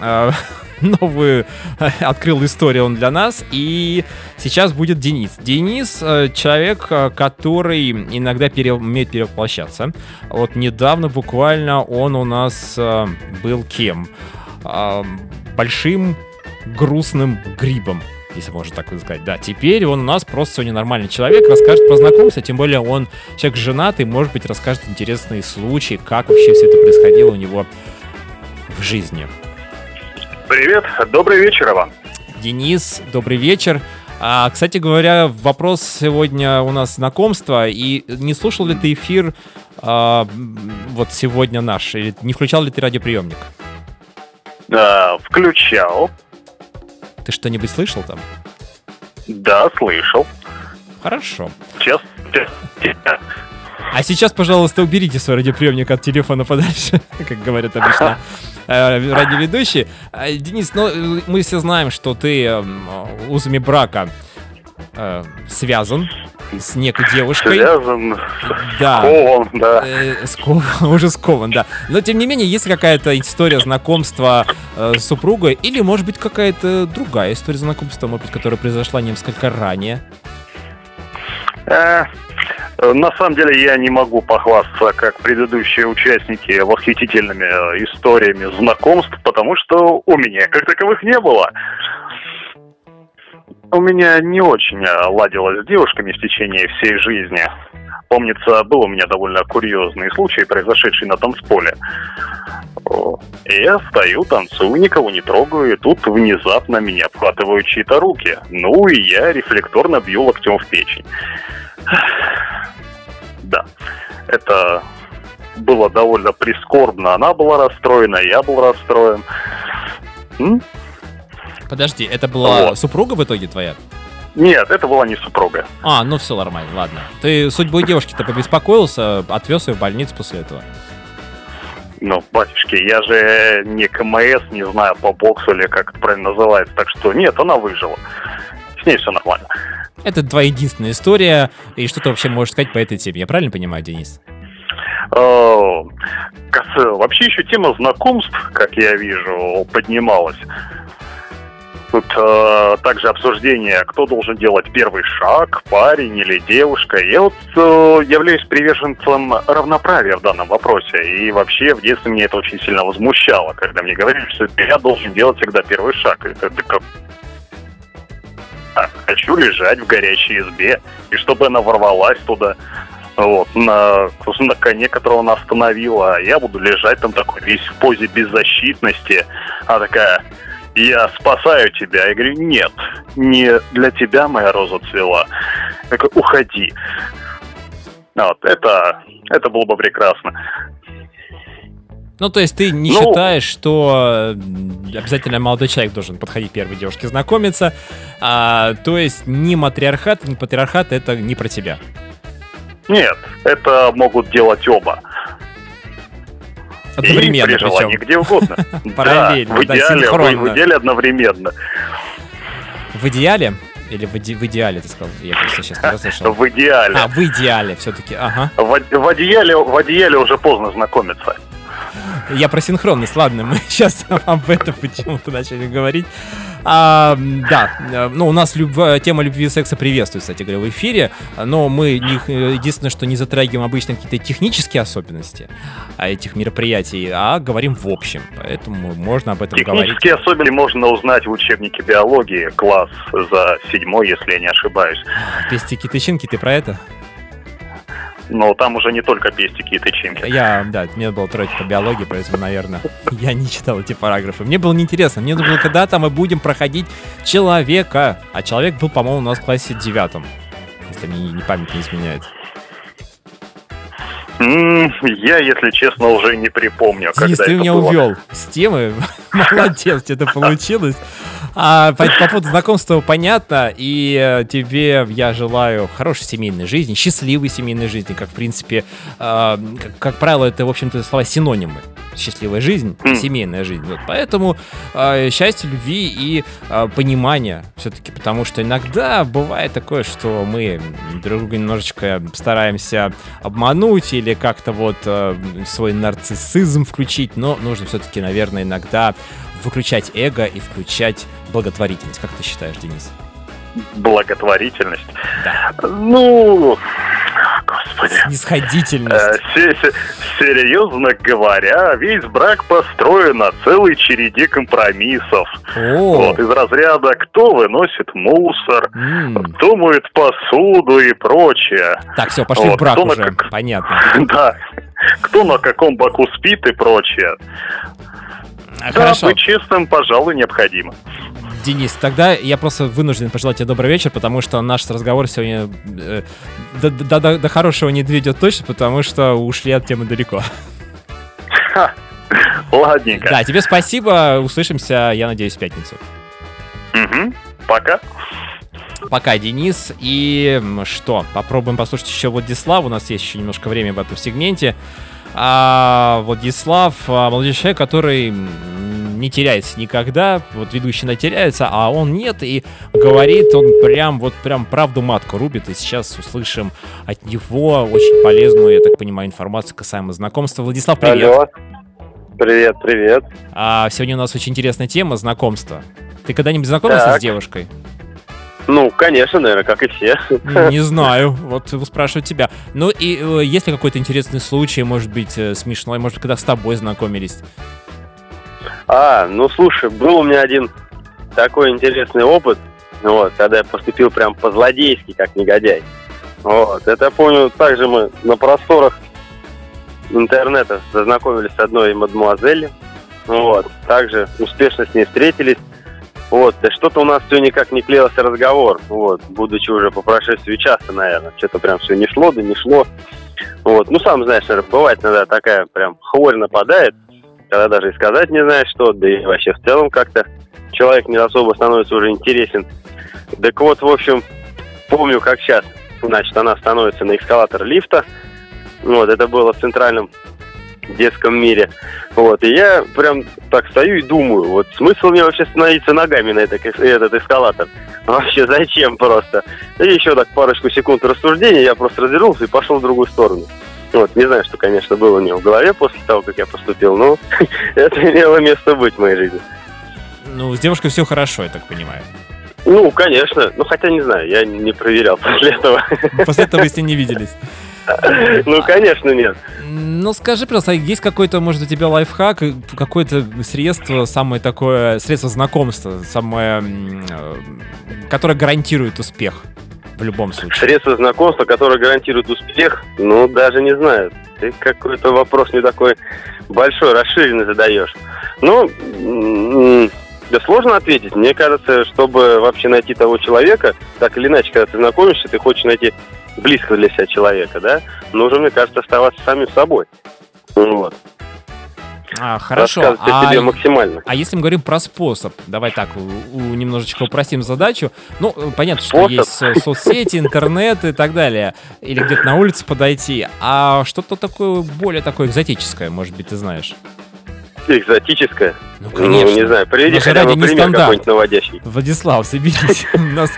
Новую э, открыл историю он для нас. И сейчас будет Денис. Денис э, человек, э, который иногда пере- умеет перевоплощаться. Вот недавно буквально он у нас был кем? Большим грустным грибом если можно так сказать. Да, теперь он у нас просто сегодня нормальный человек, расскажет про тем более он человек женатый, может быть, расскажет интересные случаи, как вообще все это происходило у него в жизни. Привет, добрый вечер вам. Денис, добрый вечер. А, кстати говоря, вопрос сегодня у нас знакомство. И не слушал ли ты эфир а, вот сегодня наш? Или не включал ли ты радиоприемник? Да, включал. Ты что-нибудь слышал там? Да, слышал. Хорошо. Сейчас. А сейчас, пожалуйста, уберите свой радиоприемник от телефона подальше, как говорят обычно э, радиоведущие. Э, Денис, ну, мы все знаем, что ты э, м, узами брака э, связан с некой девушкой. Связан, Да. скован, да. Э, скован, уже скован, да. Но тем не менее, есть какая-то история знакомства э, с супругой, или может быть какая-то другая история знакомства, может быть, которая произошла несколько ранее? Э, На самом деле я не могу похвастаться, как предыдущие участники, восхитительными э, историями знакомств, потому что у меня как таковых не было. У меня не очень э, ладилось с девушками в течение всей жизни. Помнится, был у меня довольно курьезный случай, произошедший на танцполе. Я стою, танцую, никого не трогаю, и тут внезапно меня обхватывают чьи-то руки. Ну и я рефлекторно бью локтем в печень. Да, это было довольно прискорбно. Она была расстроена, я был расстроен. М? Подожди, это была Вот. супруга в итоге твоя? Нет, это была не супруга. А, ну все нормально, ладно. Ты судьбой девушки-то побеспокоился, отвез ее в больницу после этого. Ну, батюшки, я же не КМС, не знаю, по боксу или как это правильно называется. Так что нет, она выжила. С ней все нормально. Это твоя единственная история, и что ты вообще можешь сказать по этой теме? Я правильно понимаю, Денис? Э, Вообще еще тема знакомств, как я вижу, поднималась. Тут э, также обсуждение, кто должен делать первый шаг, парень или девушка. Я вот э, являюсь приверженцем равноправия в данном вопросе. И вообще в детстве меня это очень сильно возмущало, когда мне говорили, что я должен делать всегда первый шаг. Это, это А, Хочу лежать в горячей избе, и чтобы она ворвалась туда, вот, на, на коне, которого она остановила, а я буду лежать там такой весь в позе беззащитности. Она такая, я спасаю тебя. Я говорю, нет, не для тебя моя роза цвела. Я такой, уходи. Вот, это, это было бы прекрасно. Ну, то есть ты не Ну- считаешь, что э, обязательно молодой человек должен подходить первой девушке знакомиться, а, то есть ни матриархат, ни патриархат это не про тебя. Нет, это могут делать оба. И Одновременно при желании, причем. где угодно. Параллельно, да, в да, идеале, в, синхронно. в идеале одновременно. В идеале? Или в, иде- в идеале, ты сказал? Я просто сейчас не расслышал. В идеале. А, в идеале все-таки, ага. В, в одеяле, в одеяле уже поздно знакомиться. Я про синхронность, ладно, мы сейчас об этом почему-то начали говорить. А, да, э, ну у нас люб- э, тема любви и секса приветствуется, кстати говоря, в эфире, но мы не, э, единственное, что не затрагиваем обычно какие-то технические особенности а, этих мероприятий, а говорим в общем, поэтому можно об этом говорить. Технические особенности можно узнать в учебнике биологии, класс за седьмой, если я не ошибаюсь. Пестики, тычинки, ты про это? Но там уже не только пестики и тычинки. Я, да, мне было тройка по биологии, поэтому, наверное, я не читал эти параграфы. Мне было неинтересно. Мне нужно было, когда там мы будем проходить человека. А человек был, по-моему, у нас в классе девятом. Если мне не память не изменяет. Я, если честно, уже не припомню, Денис, когда ты это меня было. увел с темы. Молодец, это получилось. А по, по поводу знакомства понятно, и э, тебе я желаю хорошей семейной жизни, счастливой семейной жизни, как, в принципе, э, как, как правило, это, в общем-то, слова синонимы. Счастливая жизнь и М. семейная жизнь. Вот поэтому э, счастье, любви и э, понимание все-таки, потому что иногда бывает такое, что мы друг друга немножечко стараемся обмануть или как-то вот э, свой нарциссизм включить, но нужно все-таки, наверное, иногда выключать эго и включать благотворительность. Как ты считаешь, Денис? Благотворительность. Да. Ну, господи. Снисходительность. Э, се- се- Серьезно говоря, весь брак построен на целой череде компромиссов. О, Вот, из разряда «кто выносит мусор», м. «кто моет посуду» и прочее. Так, все, пошли в Вот, брак кто на уже. как- Понятно. Да. Кто на каком боку спит и прочее. А, Да, Хорошо. быть честным, пожалуй, необходимо. Денис, тогда я просто вынужден пожелать тебе добрый вечер, потому что наш разговор сегодня э, до, до- до- до хорошего не доведет точно, потому что ушли от темы далеко. Ладненько. Да, тебе спасибо, услышимся, я надеюсь, в пятницу. Мгм. Пока. Пока, Денис. И что, попробуем послушать еще Владислав. У нас есть еще немножко времени в этом сегменте. А, Владислав, а, молодой человек, который не теряется никогда. Вот ведущий теряется, а он нет. И говорит он прям, вот прям правду матку рубит. И сейчас услышим от него очень полезную, я так понимаю, информацию касаемо знакомства. Владислав, привет. Алло. Привет, привет. А сегодня у нас очень интересная тема знакомства. Ты когда-нибудь знакомился Так. с девушкой? Ну, конечно, наверное, как и все. Не знаю, вот спрашиваю тебя. Ну и э, есть ли какой-то интересный случай, может быть, э, смешной, может, когда с тобой знакомились? А, ну слушай, был у меня один такой интересный опыт, вот, когда я поступил прям по-злодейски, как негодяй. Вот, это я помню, также мы на просторах интернета зазнакомились с одной мадемуазелью, вот, также успешно с ней встретились, вот, да что-то у нас все никак не клеился разговор, вот, будучи уже по прошествии часа, наверное, что-то прям все не шло, да не шло, вот, ну, сам знаешь, наверное, бывает иногда такая прям хворь нападает, когда даже и сказать не знаешь что, да и вообще в целом как-то человек не особо становится уже интересен. Так вот, в общем, помню, как сейчас, значит, она становится на эскалатор лифта, вот, это было в центральном детском мире, вот, и я прям так стою и думаю, вот, смысл мне вообще становиться ногами на этот, этот эскалатор? Вообще, зачем просто? И еще так парочку секунд рассуждения, я просто развернулся и пошел в другую сторону. Вот, не знаю, что, конечно, было у него в голове после того, как я поступил, но это имело место быть в моей жизни. Ну, с девушкой все хорошо, я так понимаю. Ну, конечно. Ну, хотя не знаю, я не проверял после этого. После этого вы с ней не виделись. Ну, конечно, нет. Ну, скажи, пожалуйста, а есть какой-то, может, у тебя лайфхак, какое-то средство, самое такое, средство знакомства, самое, э, которое гарантирует успех в любом случае? Средство знакомства, которое гарантирует успех, ну, даже не знаю. Ты какой-то вопрос не такой большой, расширенный задаешь. Ну, да сложно ответить. Мне кажется, чтобы вообще найти того человека, так или иначе, когда ты знакомишься, ты хочешь найти близкого для себя человека, да, нужно, мне кажется, оставаться самим собой. Вот. А, хорошо. А, себе максимально. а если мы говорим про способ, давай так, у- у- немножечко упростим задачу. Ну, э, понятно, что Способ? есть со- соцсети, интернет и так далее. Или где-то на улице подойти. А что-то такое, более такое экзотическое, может быть, ты знаешь? Экзотическое. Ну, Ну, конечно. не знаю, приведи хотя бы пример какой-нибудь наводящий. Владислав, соберись. У нас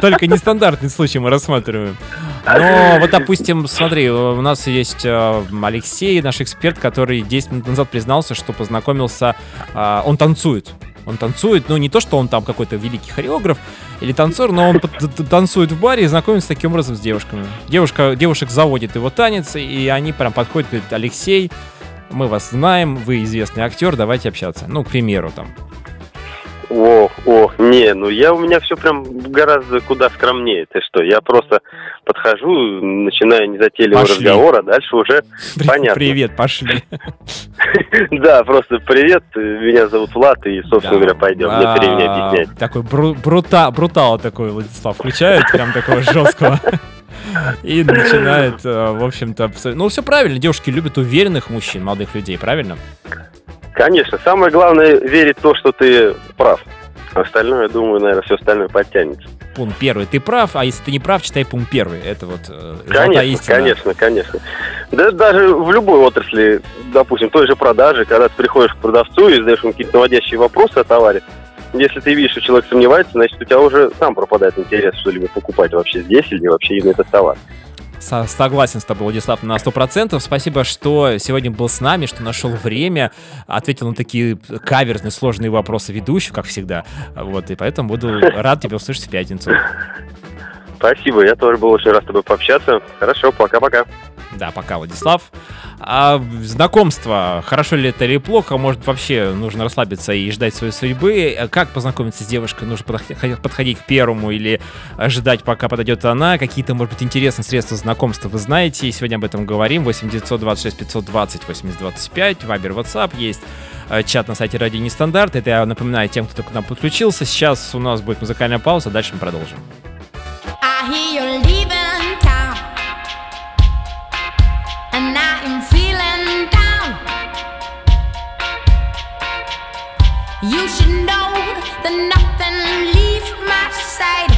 только нестандартный случай мы рассматриваем. Но вот, допустим, смотри, у нас есть э, Алексей, наш эксперт, который 10 минут назад признался, что познакомился... э, Он танцует. Он танцует, ну не то, что он там какой-то великий хореограф или танцор, но он танцует в баре и знакомится таким образом с девушками. Девушка, девушек заводит его танец, и они прям подходят, говорят, Алексей, мы вас знаем, вы известный актер, давайте общаться. Ну, к примеру, там. О, о, не, ну я у меня все прям гораздо куда скромнее. Ты что, я просто подхожу, начинаю незатейливый Пошли. разговор, а дальше уже При- понятно. Привет, пошли. Да, просто привет, меня зовут Влад, и, собственно говоря, пойдем. Не три мне А, объяснять. Такой бру- брута, брутал такой Владислав включает, прям такого жесткого. И начинает, э, в общем-то, ну все правильно, девушки любят уверенных мужчин, молодых людей, правильно? Конечно, самое главное верить в то, что ты прав. Остальное, думаю, наверное, все остальное подтянется. Пункт первый, ты прав, а если ты не прав, читай пункт первый. Это вот э, Конечно, истина. конечно, конечно. Да даже в любой отрасли, допустим, той же продажи, когда ты приходишь к продавцу и задаешь ему какие-то наводящие вопросы о товаре, если ты видишь, что человек сомневается, значит, у тебя уже сам пропадает интерес что-либо покупать вообще здесь или вообще именно этот товар. Со- согласен с тобой, Владислав, на 100%. Спасибо, что сегодня был с нами, что нашел время, ответил на такие каверзные, сложные вопросы ведущих, как всегда. Вот, и поэтому буду рад тебя услышать в пятницу. Спасибо, я тоже был очень рад с тобой пообщаться. Хорошо, пока-пока. Да, пока, Владислав. А знакомство, хорошо ли это или плохо, может вообще нужно расслабиться и ждать своей судьбы. А Как познакомиться с девушкой? Нужно подх- подходить к первому или ждать, пока подойдет она? Какие-то, может быть, интересные средства знакомства вы знаете. И сегодня об этом говорим. 8 926 520 8025, Вайбер, WhatsApp есть. э, Чат на сайте Радио Нестандарт. Это я напоминаю тем, кто к нам подключился. Сейчас у нас будет музыкальная пауза, дальше мы продолжим. I hear you're You should know that nothing leaves my side.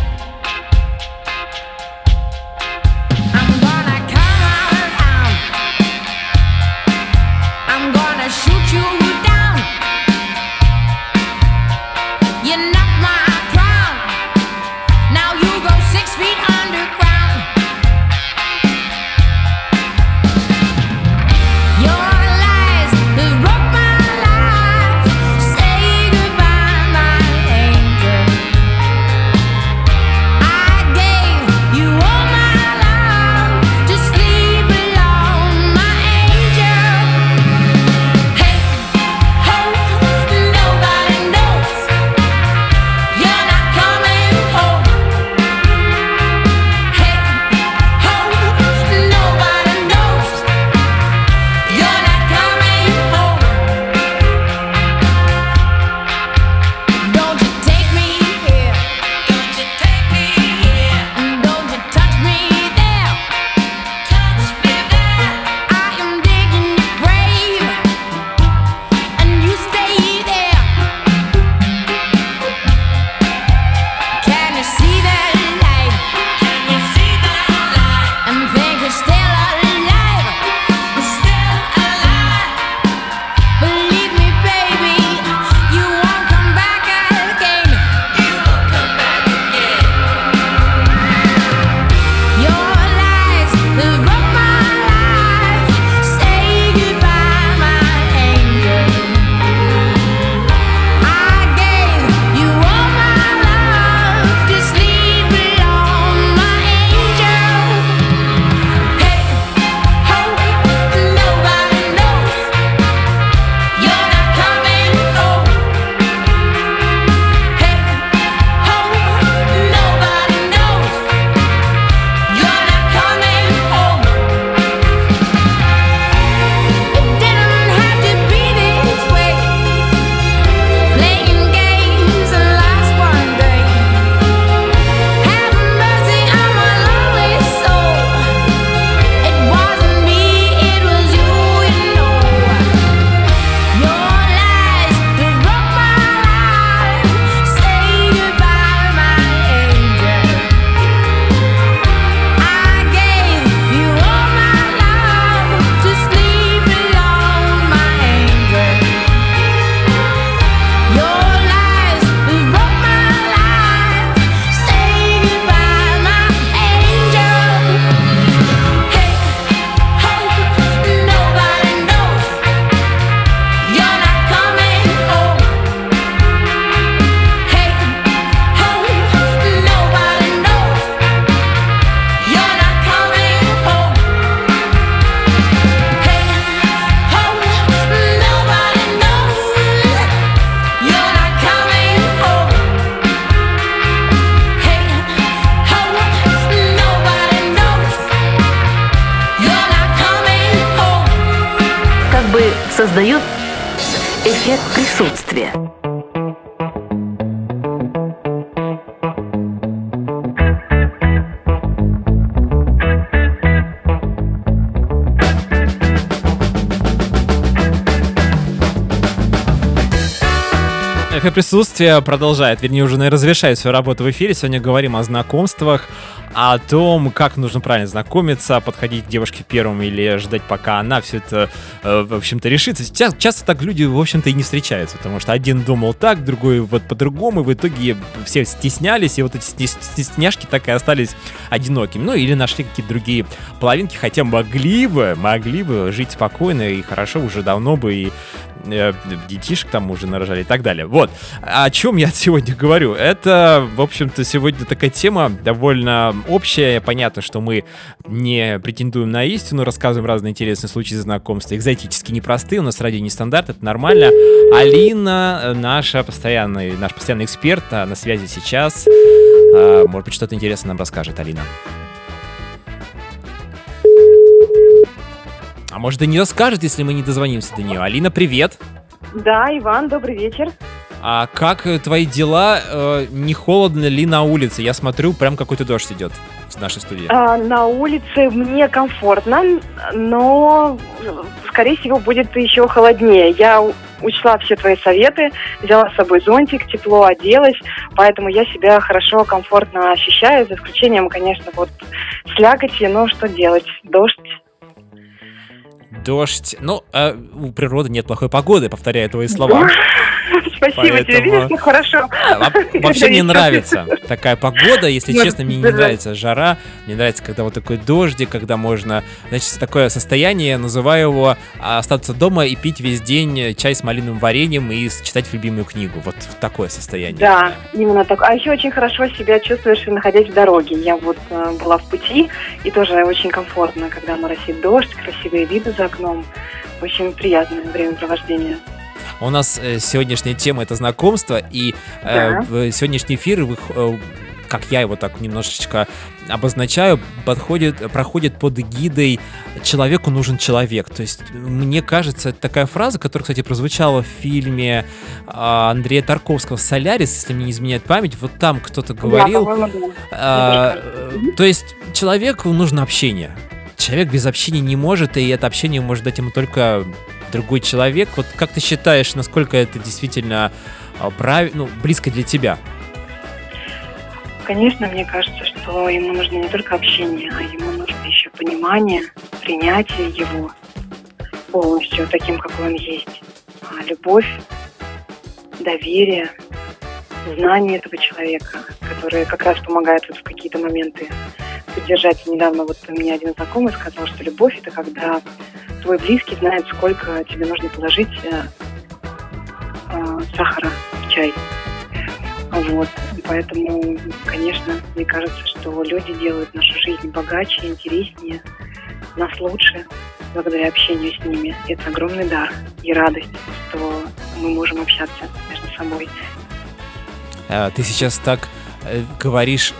Эффект присутствия продолжает, вернее, уже, наверное, завершает свою работу в эфире. Сегодня говорим о знакомствах, о том, как нужно правильно знакомиться, подходить к девушке первым или ждать, пока она все это, э, в общем-то, решится. Часто, часто так люди, в общем-то, и не встречаются, потому что один думал так, другой вот по-другому, и в итоге все стеснялись, и вот эти стес- стесняшки так и остались одинокими. Ну, или нашли какие-то другие половинки, хотя могли бы, могли бы жить спокойно и хорошо уже давно бы и детишек там уже нарожали и так далее. Вот. О чем я сегодня говорю? Это, в общем-то, сегодня такая тема довольно общая. Понятно, что мы не претендуем на истину, рассказываем разные интересные случаи знакомства, экзотически непростые. У нас радио не стандарт, это нормально. Алина, э, наша постоянный, наш постоянный эксперт, на связи сейчас. А, Может быть, что-то интересное нам расскажет Алина. А может и не расскажет, если мы не дозвонимся до нее. Алина, привет! Да, Иван, добрый вечер. А как э, твои дела? Э, не холодно ли на улице? Я смотрю, прям какой-то дождь идет в нашей студии. А, на улице мне комфортно, но, скорее всего, будет еще холоднее. Я учла все твои советы, взяла с собой зонтик, тепло оделась, поэтому я себя хорошо, комфортно ощущаю, за исключением, конечно, вот слякоти, но что делать? Дождь. Дождь. Ну, э, у природы нет плохой погоды, повторяю твои слова. Спасибо тебе, Поэтому- видишь, как хорошо. Во- Вообще мне нравится такая погода, если честно, мне не нравится жара, мне нравится, когда вот такой дождик, когда можно, значит, такое состояние, я называю его а, остаться дома и пить весь день чай с малиновым вареньем и читать любимую книгу. Вот в такое состояние. Да, именно так. А еще очень хорошо себя чувствуешь, находясь в дороге. Я вот э, была в пути, и тоже очень комфортно, когда моросит дождь, красивые виды за окном. Очень приятное времяпровождение. У нас э, сегодняшняя тема это знакомство, и э, Да. сегодняшний эфир, вы- э, как я его так немножечко обозначаю, подходит, проходит под гидой «Человеку нужен человек». То есть, мне кажется, это такая фраза, которая, кстати, прозвучала в фильме а, Андрея Тарковского «Солярис», если мне не изменяет память, вот там кто-то говорил, Да, а, то есть человеку нужно общение. Человек без общения не может, и это общение может дать ему только другой человек. Вот как ты считаешь, насколько это действительно правильно, ну, близко для тебя? Конечно, мне кажется, что ему нужно не только общение, а ему нужно еще понимание, принятие его полностью таким, какой он есть. А любовь, доверие, знание этого человека, которые как раз помогают вот в какие-то моменты поддержать. Недавно вот мне один знакомый сказал, что любовь это когда твой близкий знает, сколько тебе нужно положить э, э, сахара в чай. Вот. Поэтому, конечно, мне кажется, что люди делают нашу жизнь богаче, интереснее, нас лучше благодаря общению с ними. Это огромный дар и радость, что мы можем общаться между собой. Э, Ты сейчас так э, говоришь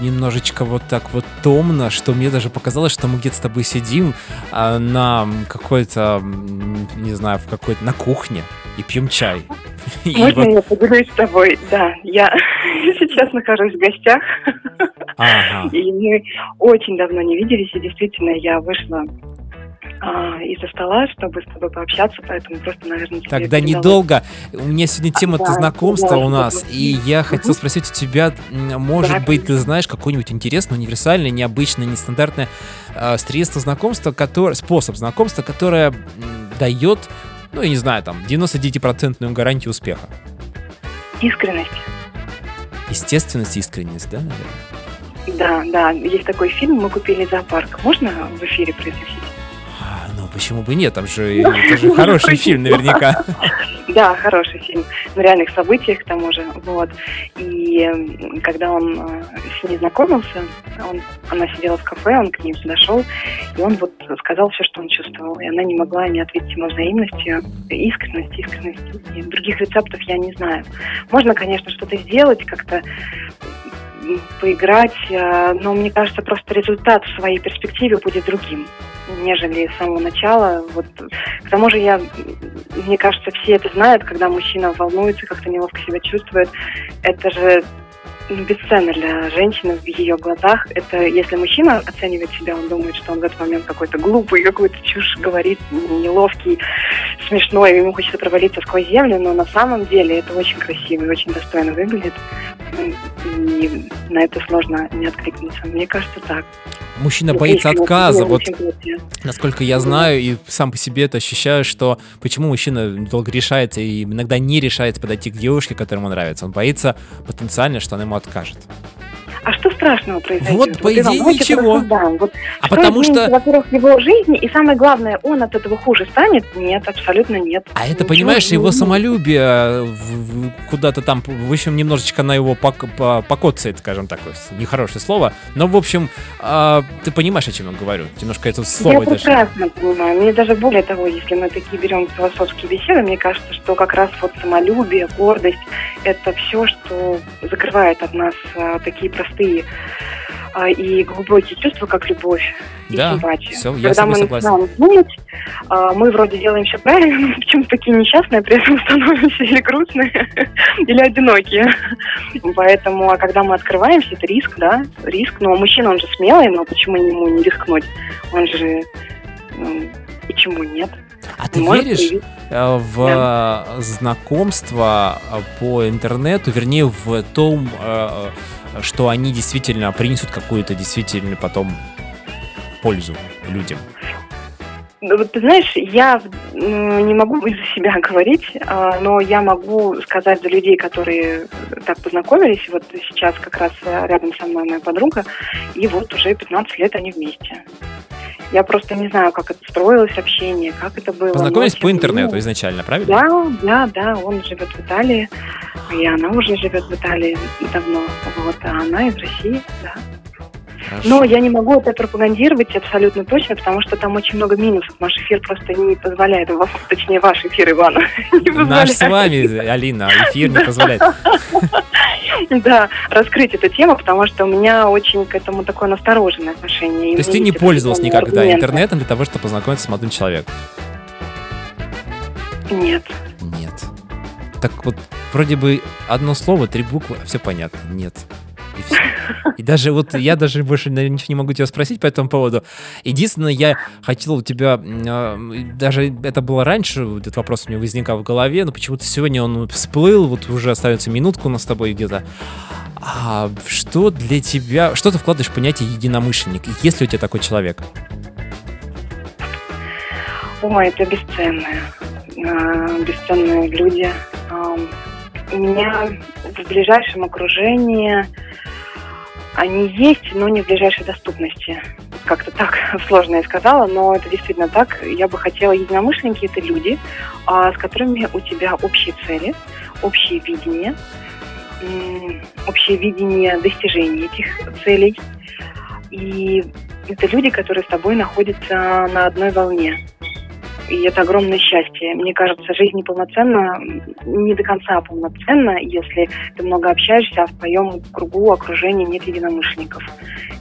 немножечко вот так вот томно, что мне даже показалось, что мы где-то с тобой сидим а, на какой-то, не знаю, в какой-то на кухне и пьем чай. Можно я поделюсь с тобой? Да, я сейчас нахожусь в гостях, Ага. и мы очень давно не виделись, и действительно я вышла а, из-за стола, чтобы с тобой пообщаться, поэтому просто, наверное, тебе Тогда недолго. У меня сегодня тема Да, знакомства да, у нас, да. и я хотел спросить у тебя, может Да, быть, ты знаешь какое-нибудь интересное, универсальное, необычное, нестандартное э, средство знакомства, которое, способ знакомства, которое дает, ну, я не знаю, там, 99% гарантию успеха. Искренность. Естественность, искренность, да, наверное? Да, да, есть такой фильм «Мы купили зоопарк». Можно в эфире произносить? Почему бы нет? Там же, это же хороший фильм наверняка. Да, хороший фильм. На реальных событиях, к тому же. Вот. И когда он э, с ней знакомился, он, она сидела в кафе, он к ней подошел, и он вот сказал все, что он чувствовал. И она не могла не ответить ему взаимностью. Искренность, искренность. И других рецептов я не знаю. Можно, конечно, что-то сделать, как-то поиграть, э, но мне кажется, просто результат в своей перспективе будет другим. Нежели с самого начала. Вот. К тому же я, мне кажется, все это знают, когда мужчина волнуется, как-то неловко себя чувствует. Это же ну, бесценно для женщины в ее глазах. Это если мужчина оценивает себя, он думает, что он в этот момент какой-то глупый, какую-то чушь говорит, неловкий, смешной, ему хочется провалиться сквозь землю, но на самом деле это очень красиво и очень достойно выглядит. И на это сложно не откликнуться. Мне кажется, так. Мужчина Ну, боится отказа. Вот насколько я знаю и сам по себе это ощущаю, что почему мужчина долго решается и иногда не решается подойти к девушке, которая ему нравится. Он боится потенциально, что она ему откажет. А что страшного произойдет? Вот, по идее, давайте ничего. Вот А что потому изменится, что- Во-первых, в его жизни, и самое главное, он от этого хуже станет? Нет, абсолютно нет. А это, Ничего понимаешь, его самолюбие в- куда-то там, в общем, немножечко на его пок- по- покоцает, скажем так, нехорошее слово. Но, в общем, а, ты понимаешь, о чем я говорю. Немножко это Я слово даже. прекрасно понимаю. Мне даже более того, если мы такие берем философские беседы, мне кажется, что как раз вот самолюбие, гордость – это все, что закрывает от нас а, такие простые а, и глубокие чувства, как любовь и Да, симпатия. всё, я Когда мы согласен. начинаем думать, а, мы вроде делаем все правильно, но почему-то такие несчастные, при этом становимся или грустные, или одинокие. Поэтому, а когда мы открываемся, это риск, да, риск. Но мужчина, он же смелый, но почему ему не рискнуть? Он же... ну, Почему нет? А ты Может веришь проявить. э, в э, знакомство по интернету, вернее, в том, э, что они действительно принесут какую-то действительно потом пользу людям? Ну, вот ты знаешь, я не могу за себя говорить, а, но я могу сказать за людей, которые так познакомились. Вот сейчас как раз э, рядом со мной моя подруга, и вот уже 15 лет они вместе. Я просто не знаю, как это строилось общение, как это было. Познакомились но, по интернету менее- изначально, правильно? Да, да, да, он живет в Италии, и она уже живет в Италии давно, вот, а она из России, да. Хорошо. Но я не могу это пропагандировать абсолютно точно, потому что там очень много минусов. Наш эфир просто не позволяет, вам, точнее, ваш эфир, Иван, не Наш с вами, Алина, эфир не позволяет. Да, раскрыть эту тему, потому что у меня очень к этому такое настороженное отношение. То есть ты не пользовалась никогда интернетом для того, чтобы познакомиться с молодым человеком? Нет. Нет. Так вот, вроде бы одно слово, три буквы, все понятно. Нет. И всё. И даже вот я даже больше ничего не могу тебя спросить по этому поводу. Единственное, я хотел у тебя, а, даже это было раньше, этот вопрос у меня возникал в голове, но почему-то сегодня он всплыл, вот уже остается минутка у нас с тобой где-то. А что для тебя, что ты вкладываешь в понятие единомышленник? Есть ли у тебя такой человек? Ой, это бесценные, а, бесценные люди. У меня в ближайшем окружении они есть, но не в ближайшей доступности. Как-то так сложно я сказала, но это действительно так. Я бы хотела единомышленники – это люди, а, с которыми у тебя общие цели, общее видение, общее видение достижения этих целей. И это люди, которые с тобой находятся на одной волне. И это огромное счастье. Мне кажется, жизнь неполноценна, не до конца полноценна, если ты много общаешься, а в твоем кругу, окружении нет единомышленников.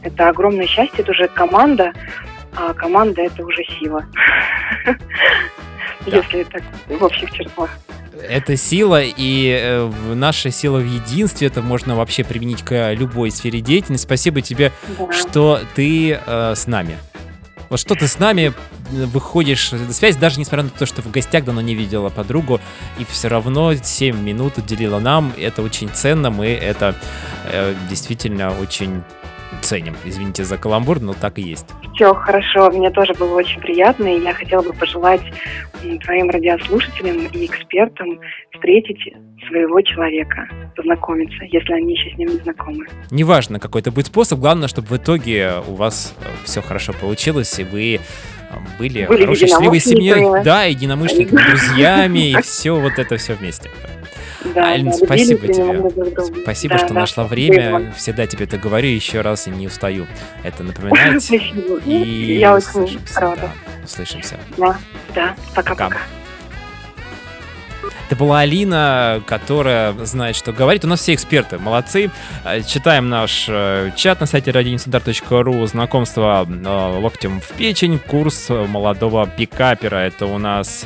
Это огромное счастье, это уже команда, а команда это уже сила. Если так в общих чертах. Это сила, и э, наша сила в единстве, это можно вообще применить к любой сфере деятельности. Спасибо тебе, Да. что ты э, с нами. Вот что ты с нами э, выходишь на связь, даже несмотря на то, что в гостях давно не видела подругу, и все равно 7 минут уделила нам. Это очень ценно, мы это э, действительно очень ценим. Извините за каламбур, но так и есть. Все хорошо, мне тоже было очень приятно, и я хотела бы пожелать твоим радиослушателям и экспертам встретить своего человека, познакомиться, если они еще с ним не знакомы. Неважно, какой это будет способ, главное, чтобы в итоге у вас все хорошо получилось, и вы э, были, Были хорошей, счастливой семьей, да, единомышленниками, друзьями, и все вот это все вместе. Да, Алина, да, спасибо тебе. Спасибо, Да, что да, нашла спасибо время. Всегда тебе это говорю, еще раз и не устаю это напоминать. Спасибо. И Я очень рада. да, услышимся. Да, да, пока-пока. Это была Алина, которая знает, что говорит. У нас все эксперты, молодцы. Э, Читаем наш э, чат на сайте radioinstandart.ru. Знакомство э, локтем в печень. Курс молодого пикапера. Это у нас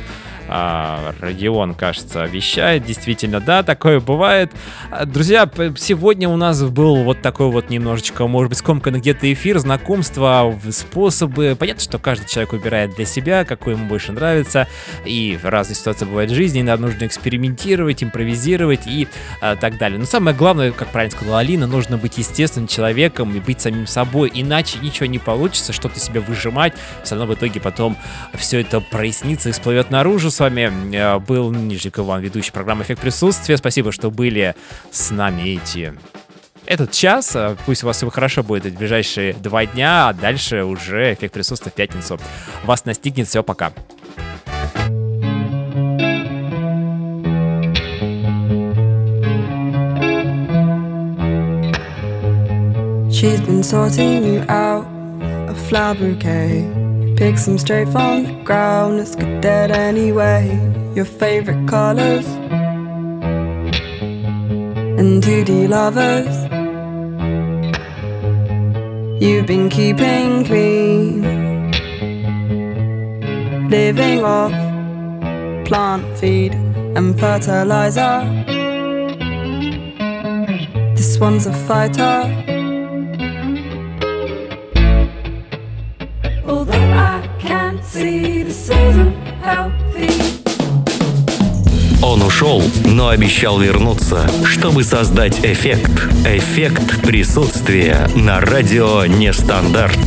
а, Родион, кажется, вещает. Действительно, да, такое бывает. А, Друзья, сегодня у нас был вот такой вот немножечко, может быть, скомканный где-то эфир, знакомства, способы. Понятно, что каждый человек выбирает для себя, какой ему больше нравится. И разные ситуации бывают в жизни, иногда нужно экспериментировать, импровизировать и а, так далее. Но самое главное, как правильно сказала Алина, нужно быть естественным человеком и быть самим собой, иначе ничего не получится, что-то себе выжимать, все равно в итоге потом все это прояснится и всплывет наружу. С вами э, был Нижник Иван, ведущий программы «Эффект присутствия». Спасибо, что были с нами эти этот час. Э, Пусть у вас все хорошо будет эти ближайшие два дня, а дальше уже эффект присутствия в пятницу. Вас настигнет все, пока. She's been sorting you out a flower bouquet. Pick some straight from the ground, it's good dead anyway. Your favorite colors and 2D lovers. You've been keeping clean, living off plant feed and fertilizer. This one's a fighter. Он ушел, но обещал вернуться, чтобы создать эффект. Эффект присутствия на радио Нестандарт.